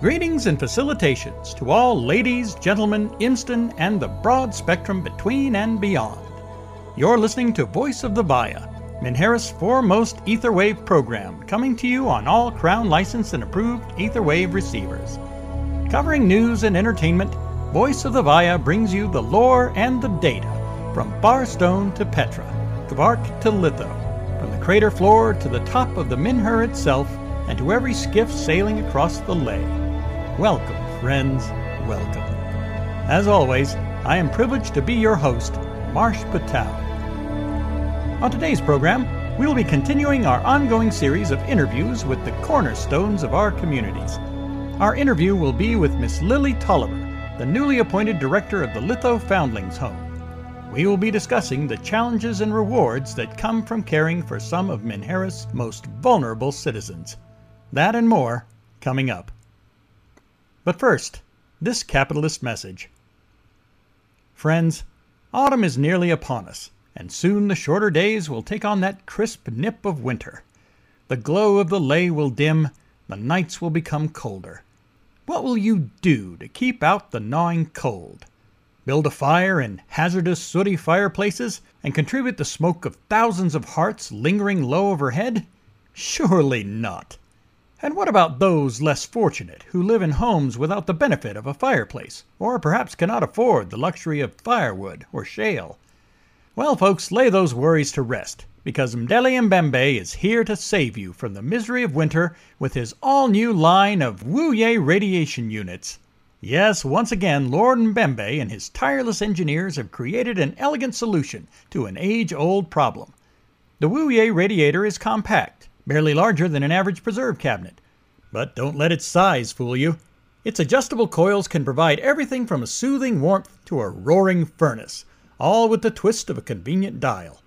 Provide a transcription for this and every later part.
Greetings and facilitations to all ladies, gentlemen, Imston, and the broad spectrum between and beyond. You're listening to Voice of the Vaya, Minharris' foremost Etherwave program, coming to you on all Crown licensed and approved Etherwave receivers. Covering news and entertainment, Voice of the Vaya brings you the lore and the data from Barstone to Petra, Kvarc to Litho, from the crater floor to the top of the Minher itself, and to every skiff sailing across the ley. Welcome, friends, welcome. As always, I am privileged to be your host, Marsh Patel. On today's program, we will be continuing our ongoing series of interviews with the cornerstones of our communities. Our interview will be with Miss Lily Toliver, the newly appointed director of the Litho Foundlings Home. We will be discussing the challenges and rewards that come from caring for some of Minharris' most vulnerable citizens. That and more coming up. But first, this capitalist message. Friends, autumn is nearly upon us, and soon the shorter days will take on that crisp nip of winter. The glow of the ley will dim, the nights will become colder. What will you do to keep out the gnawing cold? Build a fire in hazardous sooty fireplaces and contribute the smoke of thousands of hearts lingering low overhead? Surely not. And what about those less fortunate who live in homes without the benefit of a fireplace, or perhaps cannot afford the luxury of firewood or shale? Well, folks, lay those worries to rest, because Mdele Mbembe is here to save you from the misery of winter with his all new line of Wuye radiation units. Yes, once again, Lord Mbembe and his tireless engineers have created an elegant solution to an age old problem. The Wuye radiator is compact barely larger than an average preserve cabinet. But don't let its size fool you. Its adjustable coils can provide everything from a soothing warmth to a roaring furnace, all with the twist of a convenient dial.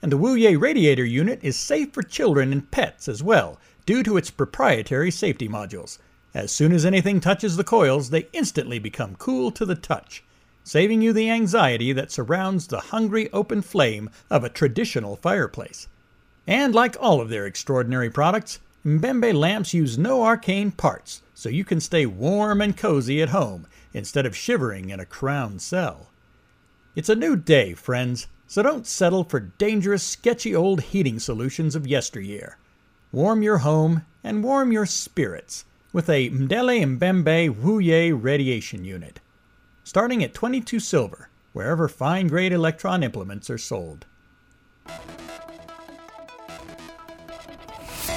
And the Wuye radiator unit is safe for children and pets as well, due to its proprietary safety modules. As soon as anything touches the coils, they instantly become cool to the touch, saving you the anxiety that surrounds the hungry open flame of a traditional fireplace. And like all of their extraordinary products, Mbembe lamps use no arcane parts, so you can stay warm and cozy at home instead of shivering in a crown cell. It's a new day, friends, so don't settle for dangerous, sketchy old heating solutions of yesteryear. Warm your home and warm your spirits with a Mdele Mbembe Wuye radiation unit, starting at 22 silver, wherever fine grade electron implements are sold.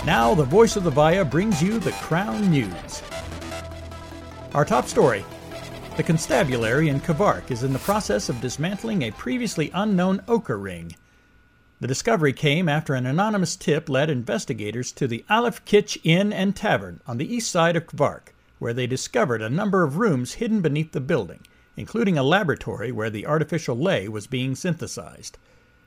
Now, the voice of the Vaya brings you the Crown News. Our top story The constabulary in Kvarc is in the process of dismantling a previously unknown ochre ring. The discovery came after an anonymous tip led investigators to the Aleph Kitch Inn and Tavern on the east side of Kvarc, where they discovered a number of rooms hidden beneath the building, including a laboratory where the artificial ley was being synthesized.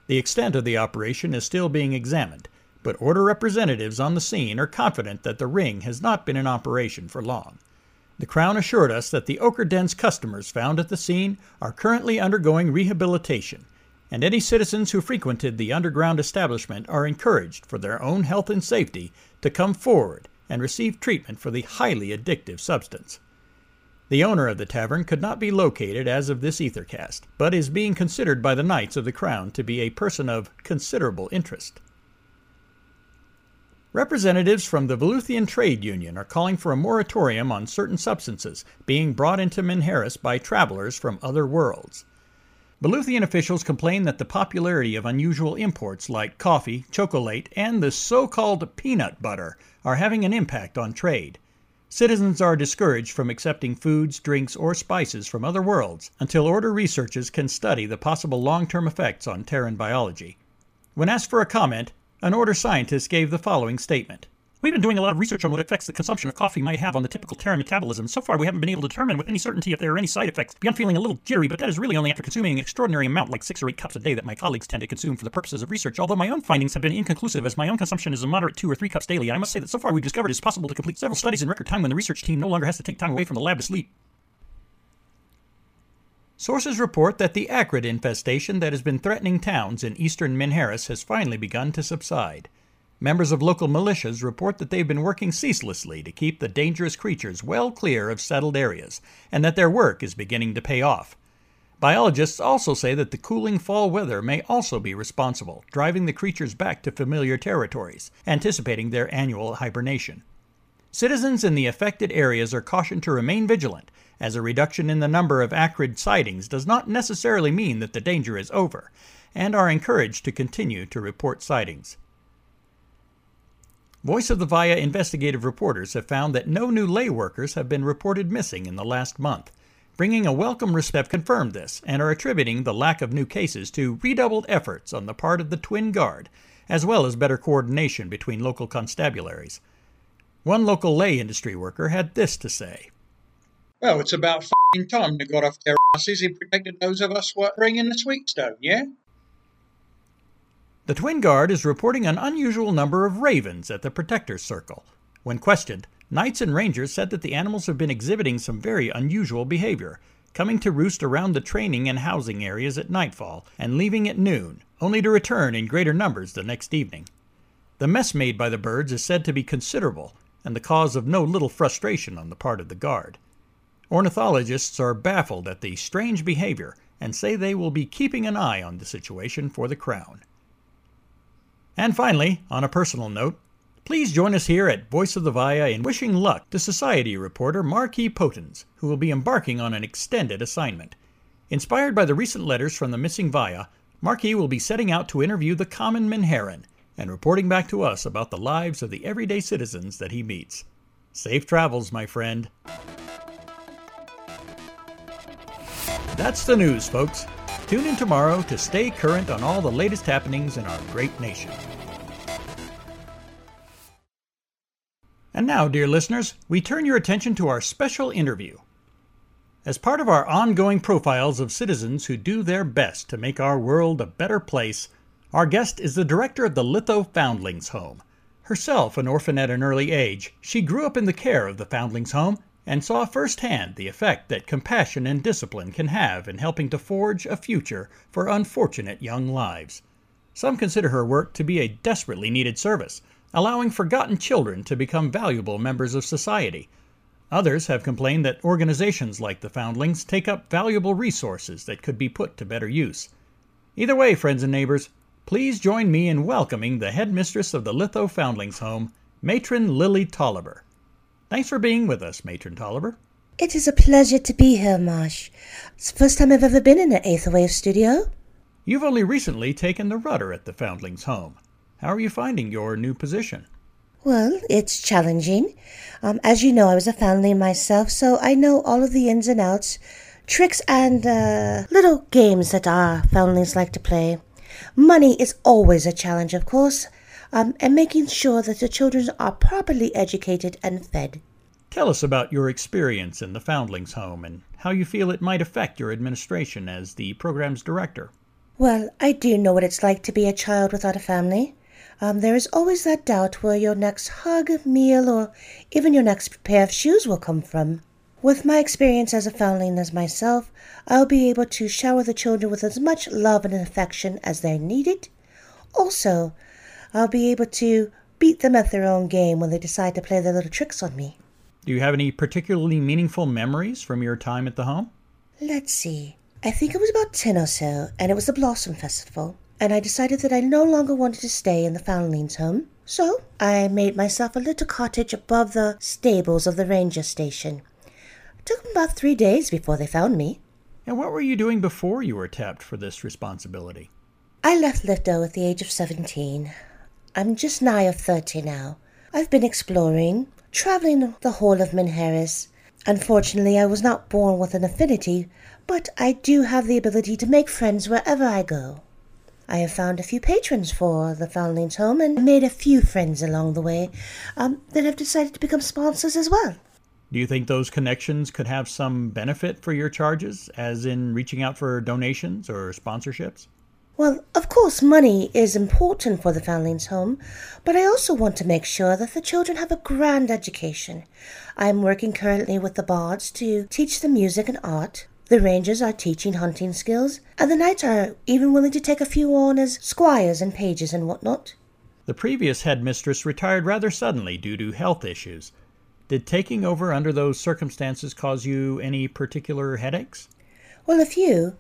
The extent of the operation is still being examined, but Order representatives on the scene are confident that the ring has not been in operation for long. The Crown assured us that the Ochre Den's customers found at the scene are currently undergoing rehabilitation, and any citizens who frequented the underground establishment are encouraged, for their own health and safety, to come forward and receive treatment for the highly addictive substance. The owner of the tavern could not be located as of this Ethercast, but is being considered by the Knights of the Crown to be a person of considerable interest. Representatives from the Veluthean Trade Union are calling for a moratorium on certain substances being brought into Minharris by travelers from other worlds. Veluthean officials complain that the popularity of unusual imports like coffee, chocolate, and the so called peanut butter are having an impact on trade. Citizens are discouraged from accepting foods, drinks, or spices from other worlds until Order researchers can study the possible long term effects on Terran biology. When asked for a comment, an Order scientist gave the following statement. We've been doing a lot of research on what effects the consumption of coffee might have on the typical Terran metabolism. So far, we haven't been able to determine with any certainty if there are any side effects beyond feeling a little jittery, but that is really only after consuming an extraordinary amount, like six or eight cups a day, that my colleagues tend to consume for the purposes of research. Although my own findings have been inconclusive, as my own consumption is a moderate two or three cups daily, I must say that so far we've discovered it's possible to complete several studies in record time when the research team no longer has to take time away from the lab to sleep. Sources report that the Aqryd infestation that has been threatening towns in eastern Minharris has finally begun to subside. Members of local militias report that they've been working ceaselessly to keep the dangerous creatures well clear of settled areas, and that their work is beginning to pay off. Biologists also say that the cooling fall weather may also be responsible, driving the creatures back to familiar territories, anticipating their annual hibernation. Citizens in the affected areas are cautioned to remain vigilant, as a reduction in the number of Aqryd sightings does not necessarily mean that the danger is over, and are encouraged to continue to report sightings. Voice of the Vaya investigative reporters have found that no new ley workers have been reported missing in the last month. Bringing a welcome respect confirmed this and are attributing the lack of new cases to redoubled efforts on the part of the Twin Guard, as well as better coordination between local constabularies. One local ley industry worker had this to say. Well, it's about time they got off their asses and protected those of us what bringing the sweetstone, yeah? The Twin Guard is reporting an unusual number of ravens at the Protector's Circle. When questioned, Knights and Rangers said that the animals have been exhibiting some very unusual behavior, coming to roost around the training and housing areas at nightfall and leaving at noon, only to return in greater numbers the next evening. The mess made by the birds is said to be considerable, and the cause of no little frustration on the part of the Guard. Ornithologists are baffled at the strange behavior and say they will be keeping an eye on the situation for the Crown. And finally, on a personal note, please join us here at Voice of the Vaya in wishing luck to Society reporter Marquis Potens, who will be embarking on an extended assignment. Inspired by the recent letters from the missing Via, Marquis will be setting out to interview the common Minharan and reporting back to us about the lives of the everyday citizens that he meets. Safe travels, my friend. That's the news, folks. Tune in tomorrow to stay current on all the latest happenings in our great nation. And now, dear listeners, we turn your attention to our special interview. As part of our ongoing profiles of citizens who do their best to make our world a better place, our guest is the director of the Litho Foundlings Home. Herself an orphan at an early age, she grew up in the care of the Foundlings Home and saw firsthand the effect that compassion and discipline can have in helping to forge a future for unfortunate young lives. Some consider her work to be a desperately needed service, allowing forgotten children to become valuable members of society. Others have complained that organizations like the Foundlings take up valuable resources that could be put to better use. Either way, friends and neighbors, please join me in welcoming the headmistress of the Litho Foundlings Home, Matron Lily Toliver. Thanks for being with us, Matron Toliver. It is a pleasure to be here, Marsh. It's the first time I've ever been in an Aetherwave studio. You've only recently taken the rudder at the Foundlings Home. How are you finding your new position? Well, it's challenging. Um, as you know, I was a foundling myself, so I know all of the ins and outs, tricks, and uh, little games that our foundlings like to play. Money is always a challenge, of course, um, and making sure that the children are properly educated and fed. Tell us about your experience in the Foundlings Home and how you feel it might affect your administration as the program's director. Well, I do know what it's like to be a child without a family. Um, there is always that doubt where your next hug, meal, or even your next pair of shoes will come from. With my experience as a foundling as myself, I'll be able to shower the children with as much love and affection as they need it. Also, I'll be able to beat them at their own game when they decide to play their little tricks on me. Do you have any particularly meaningful memories from your time at the home? Let's see. I think it was about 10 or so, and it was the Blossom Festival, and I decided that I no longer wanted to stay in the Foundlings' home. So I made myself a little cottage above the stables of the ranger station. It took them about three days before they found me. And what were you doing before you were tapped for this responsibility? I left Litho at the age of 17. I'm just nigh of 30 now. I've been exploring, traveling the whole of Minharis. Unfortunately, I was not born with an affinity, but I do have the ability to make friends wherever I go. I have found a few patrons for the Foundlings Home and made a few friends along the way um, that have decided to become sponsors as well. Do you think those connections could have some benefit for your charges, as in reaching out for donations or sponsorships? Well, of course, money is important for the Foundlings Home, but I also want to make sure that the children have a grand education. I am working currently with the Bards to teach them music and art. The Rangers are teaching hunting skills, and the Knights are even willing to take a few on as squires and pages and whatnot. The previous headmistress retired rather suddenly due to health issues. Did taking over under those circumstances cause you any particular headaches? Well, a few.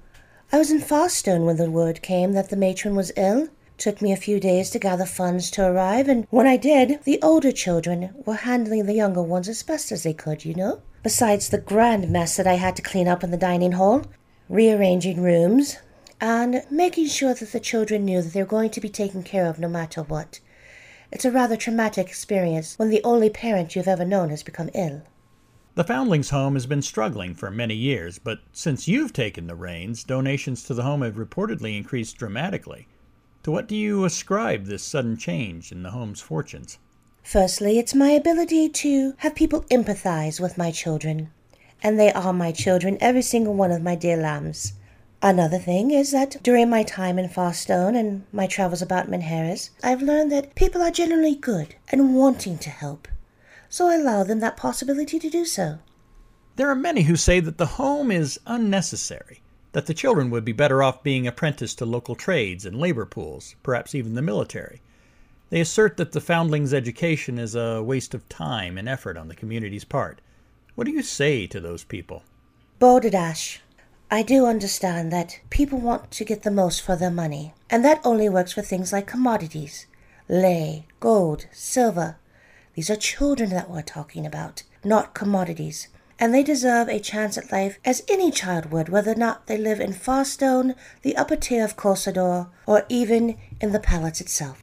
I was in Fosstone when the word came that the matron was ill. Took me a few days to gather funds to arrive, and when I did, the older children were handling the younger ones as best as they could, you know. Besides the grand mess that I had to clean up in the dining hall, rearranging rooms, and making sure that the children knew that they were going to be taken care of no matter what. It's a rather traumatic experience when the only parent you've ever known has become ill. The Foundlings Home has been struggling for many years, but since you've taken the reins, donations to the home have reportedly increased dramatically. To what do you ascribe this sudden change in the home's fortunes? Firstly, it's my ability to have people empathize with my children. And they are my children, every single one of my dear lambs. Another thing is that during my time in Fosstone and my travels about Minharris, I've learned that people are generally good and wanting to help. So I allow them that possibility to do so. There are many who say that the home is unnecessary that the children would be better off being apprenticed to local trades and labor pools, perhaps even the military. They assert that the foundlings' education is a waste of time and effort on the community's part. What do you say to those people? Balderdash, I do understand that people want to get the most for their money, and that only works for things like commodities ley, gold, silver. These are children that we're talking about, not commodities and they deserve a chance at life as any child would, whether or not they live in Fosstone, the upper tier of Corsador, or even in the palace itself.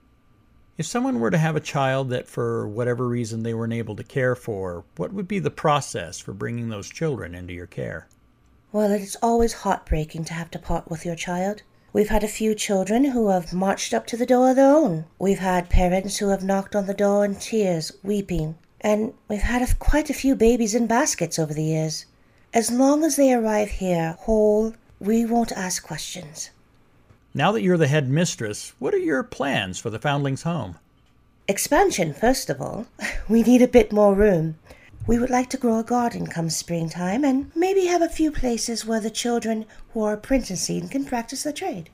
If someone were to have a child that for whatever reason they weren't able to care for, what would be the process for bringing those children into your care? Well, it's always heartbreaking to have to part with your child. We've had a few children who have marched up to the door of their own. We've had parents who have knocked on the door in tears, weeping, and we've had a, quite a few babies in baskets over the years. As long as they arrive here whole, we won't ask questions. Now that you're the head mistress, what are your plans for the Foundlings' home? Expansion, first of all. We need a bit more room. We would like to grow a garden come springtime and maybe have a few places where the children who are apprenticing can practice their trade.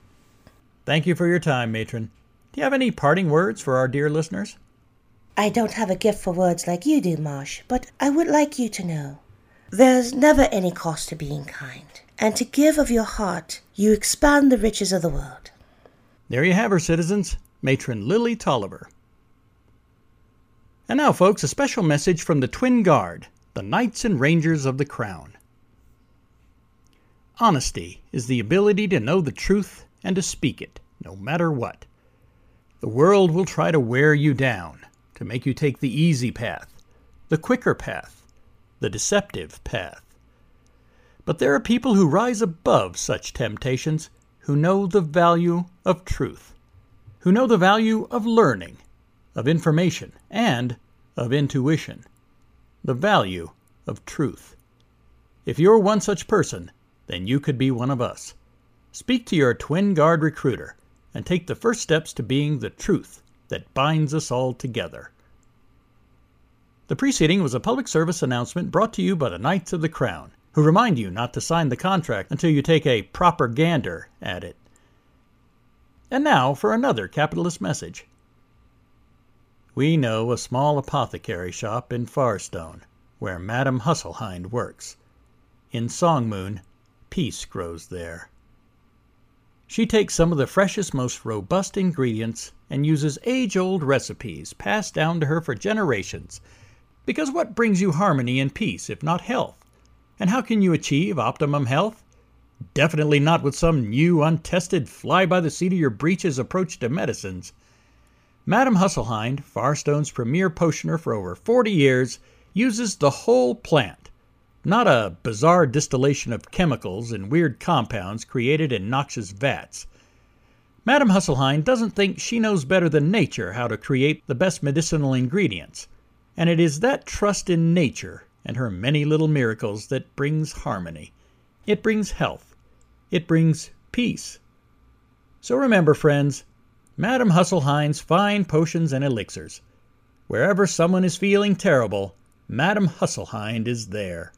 Thank you for your time, matron. Do you have any parting words for our dear listeners? I don't have a gift for words like you do, Marsh, but I would like you to know there's never any cost to being kind, and to give of your heart, you expand the riches of the world. There you have her, citizens, Matron Lily Toliver. And now, folks, a special message from the Twin Guard, the Knights and Rangers of the Crown. Honesty is the ability to know the truth and to speak it, no matter what. The world will try to wear you down, to make you take the easy path, the quicker path, the deceptive path. But there are people who rise above such temptations, who know the value of truth, who know the value of learning, of information, and of intuition, the value of truth. If you're one such person, then you could be one of us. Speak to your Twin Guard recruiter and take the first steps to being the truth that binds us all together. The preceding was a public service announcement brought to you by the Knights of the Crown, who remind you not to sign the contract until you take a proper gander at it. And now for another capitalist message. We know a small apothecary shop in Farstone where Madame Husselhind works. In Songmoon, peace grows there. She takes some of the freshest, most robust ingredients and uses age old recipes passed down to her for generations. Because what brings you harmony and peace if not health? And how can you achieve optimum health? Definitely not with some new, untested, fly by the seat of your breeches approach to medicines. Madame Husselhind, Farstone's premier potioner for over 40 years, uses the whole plant not a bizarre distillation of chemicals and weird compounds created in noxious vats. Madame Husselhind doesn't think she knows better than nature how to create the best medicinal ingredients, and it is that trust in nature and her many little miracles that brings harmony. It brings health. It brings peace. So remember, friends, Madame Husselhind's fine potions and elixirs. Wherever someone is feeling terrible, Madame Husselhind is there.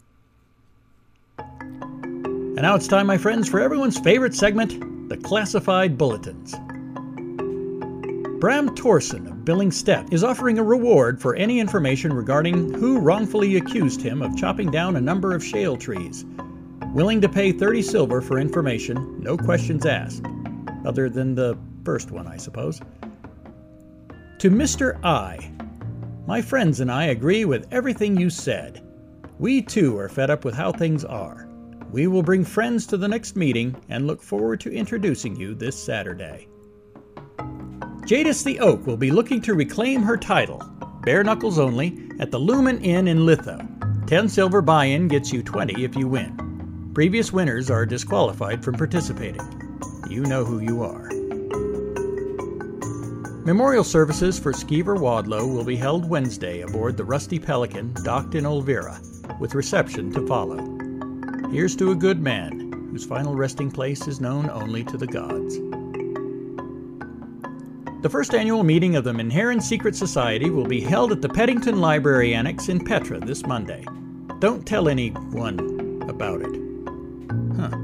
And now it's time, my friends, for everyone's favorite segment the Classified Bulletins. Bram Torson of Billing Step is offering a reward for any information regarding who wrongfully accused him of chopping down a number of shale trees. Willing to pay 30 silver for information, no questions asked. Other than the first one, I suppose. To Mr. I, my friends and I agree with everything you said. We too are fed up with how things are. We will bring friends to the next meeting and look forward to introducing you this Saturday. Jadis the Oak will be looking to reclaim her title, bare knuckles only, at the Lumen Inn in Litho. 10 silver buy in gets you 20 if you win. Previous winners are disqualified from participating. You know who you are. Memorial services for Skeever Wadlow will be held Wednesday aboard the Rusty Pelican docked in Olvira, with reception to follow. Here's to a good man, whose final resting place is known only to the gods. The first annual meeting of the Menhaden Secret Society will be held at the Peddington Library Annex in Petra this Monday. Don't tell anyone about it. Huh.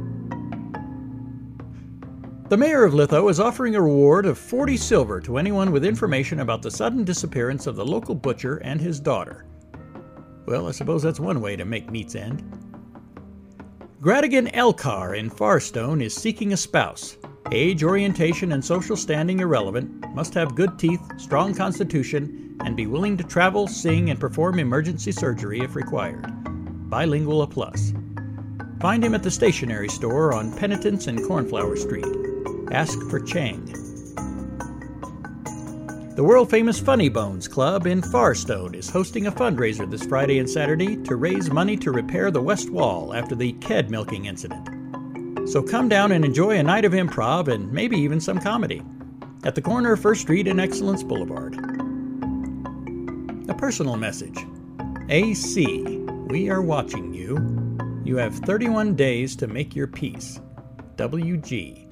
The mayor of Litho is offering a reward of 40 silver to anyone with information about the sudden disappearance of the local butcher and his daughter. Well, I suppose that's one way to make meats end. Gradigan Elkar in Farstone is seeking a spouse. Age, orientation, and social standing irrelevant, must have good teeth, strong constitution, and be willing to travel, sing, and perform emergency surgery if required. Bilingual a plus. Find him at the stationery store on Penitence and Cornflower Street. Ask for Chang. The world famous Funny Bones Club in Farstone is hosting a fundraiser this Friday and Saturday to raise money to repair the west wall after the ked milking incident. So come down and enjoy a night of improv and maybe even some comedy at the corner of First Street and Excellence Boulevard. A personal message AC, we are watching you. You have 31 days to make your peace. WG.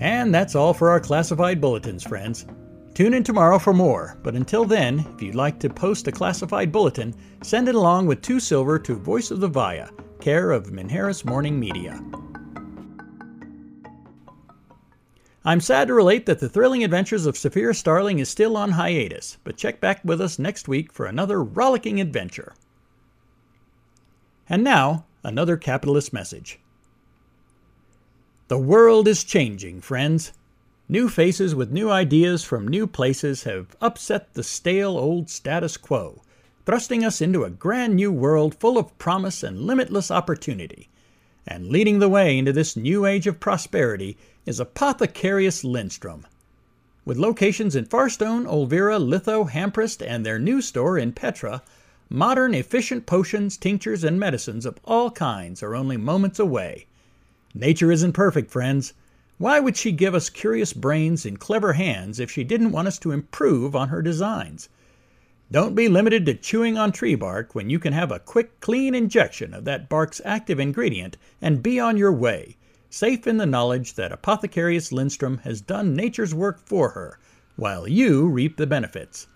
And that's all for our classified bulletins, friends. Tune in tomorrow for more, but until then, if you'd like to post a classified bulletin, send it along with two silver to Voice of the Vaya, care of Minharris Morning Media. I'm sad to relate that the thrilling adventures of Saphira Starling is still on hiatus, but check back with us next week for another rollicking adventure. And now, another capitalist message. The world is changing, friends. New faces with new ideas from new places have upset the stale old status quo, thrusting us into a grand new world full of promise and limitless opportunity. And leading the way into this new age of prosperity is Apothecarius Lindstrom. With locations in Farstone, Olvira, Litho, Hamprist, and their new store in Petra, modern efficient potions, tinctures, and medicines of all kinds are only moments away. Nature isn't perfect, friends. Why would she give us curious brains and clever hands if she didn't want us to improve on her designs? Don't be limited to chewing on tree bark when you can have a quick, clean injection of that bark's active ingredient and be on your way, safe in the knowledge that Apothecarius Lindstrom has done nature's work for her, while you reap the benefits.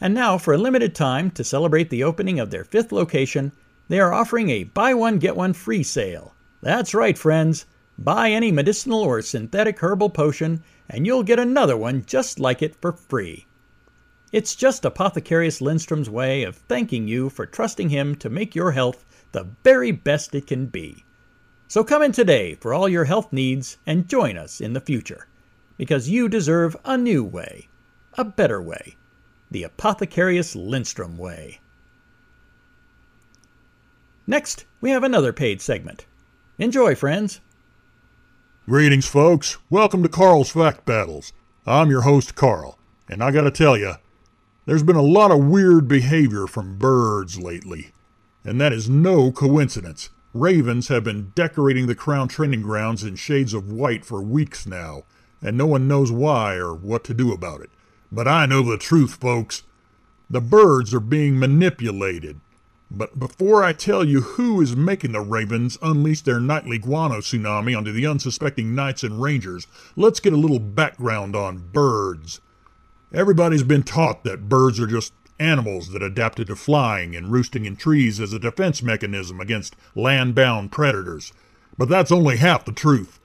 And now, for a limited time, to celebrate the opening of their fifth location, they are offering a buy one, get one free sale. That's right, friends. Buy any medicinal or synthetic herbal potion, and you'll get another one just like it for free. It's just Apothecarius Lindstrom's way of thanking you for trusting him to make your health the very best it can be. So come in today for all your health needs and join us in the future, because you deserve a new way, a better way, the Apothecarius Lindstrom way. Next, we have another paid segment. Enjoy, friends. Greetings, folks. Welcome to Karl's Fact Battles. I'm your host, Karl, and I gotta tell you, there's been a lot of weird behavior from birds lately. And that is no coincidence. Ravens have been decorating the Crown training grounds in shades of white for weeks now, and no one knows why or what to do about it. But I know the truth, folks. The birds are being manipulated, but before I tell you who is making the Ravens unleash their nightly guano tsunami onto the unsuspecting knights and rangers, let's get a little background on birds. Everybody's been taught that birds are just animals that adapted to flying and roosting in trees as a defense mechanism against land bound predators. But that's only half the truth.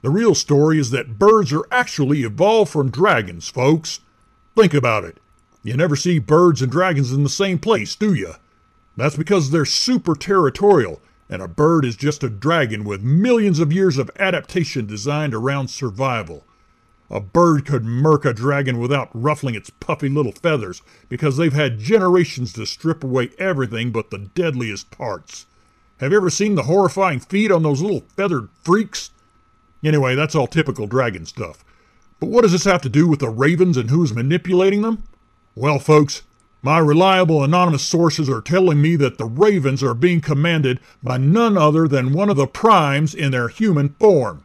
The real story is that birds are actually evolved from dragons, folks. Think about it. You never see birds and dragons in the same place, do you? That's because they're super territorial, and a bird is just a dragon with millions of years of adaptation designed around survival. A bird could murk a dragon without ruffling its puffy little feathers because they've had generations to strip away everything but the deadliest parts. Have you ever seen the horrifying feet on those little feathered freaks? Anyway, that's all typical dragon stuff. But what does this have to do with the ravens and who's manipulating them? Well, folks, my reliable anonymous sources are telling me that the ravens are being commanded by none other than one of the primes in their human form.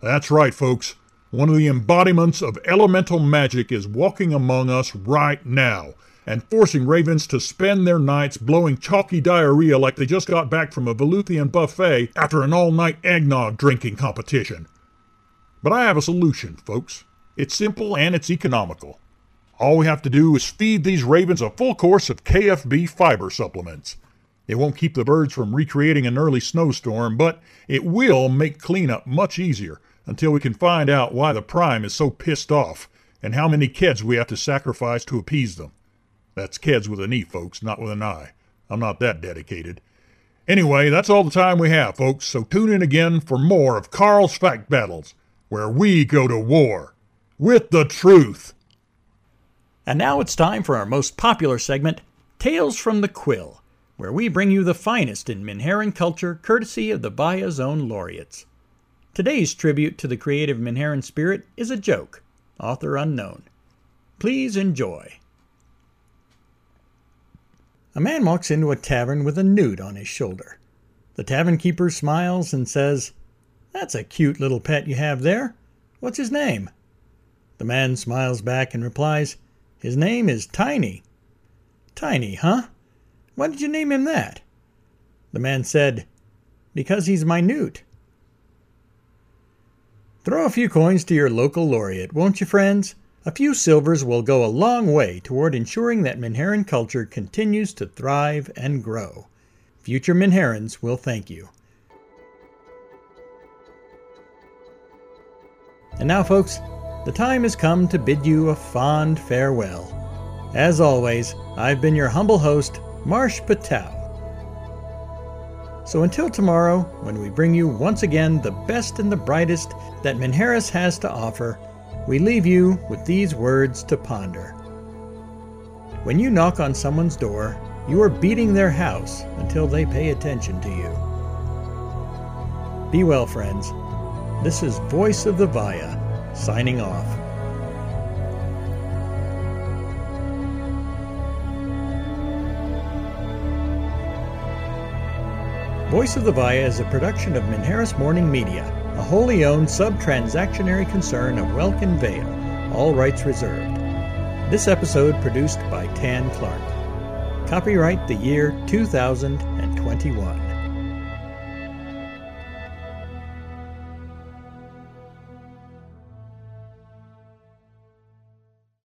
That's right, folks. One of the embodiments of elemental magic is walking among us right now and forcing ravens to spend their nights blowing chalky diarrhea like they just got back from a Veluthean buffet after an all night eggnog drinking competition. But I have a solution, folks. It's simple and it's economical. All we have to do is feed these ravens a full course of KFB fiber supplements. It won't keep the birds from recreating an early snowstorm, but it will make cleanup much easier until we can find out why the Prime is so pissed off and how many kids we have to sacrifice to appease them. That's kids with an E, folks, not with an I. I'm not that dedicated. Anyway, that's all the time we have, folks, so tune in again for more of Karl's Fact Battles, where we go to war with the truth. And now it's time for our most popular segment, Tales from the Quill, where we bring you the finest in Minharan culture courtesy of the Vaya's own laureates. Today's tribute to the creative Minharan spirit is a joke, author unknown. Please enjoy. A man walks into a tavern with a newt on his shoulder. The tavern keeper smiles and says, That's a cute little pet you have there. What's his name? The man smiles back and replies, His name is Tiny. Tiny, huh? Why did you name him that? The man said, Because he's minute. Throw a few coins to your local laureate, won't you, friends? A few silvers will go a long way toward ensuring that Minharan culture continues to thrive and grow. Future Minharans will thank you. And now, folks, the time has come to bid you a fond farewell. As always, I've been your humble host, Marsh Patel. So until tomorrow, when we bring you once again the best and the brightest that Minharis has to offer, we leave you with these words to ponder. When you knock on someone's door, you are beating their house until they pay attention to you. Be well, friends. This is Voice of the Vaya, signing off. Voice of the Vaya is a production of Minharis Morning Media a wholly owned sub-transactionary concern of Welkin Vale, all rights reserved. This episode produced by Tan Clark. Copyright the year 2021.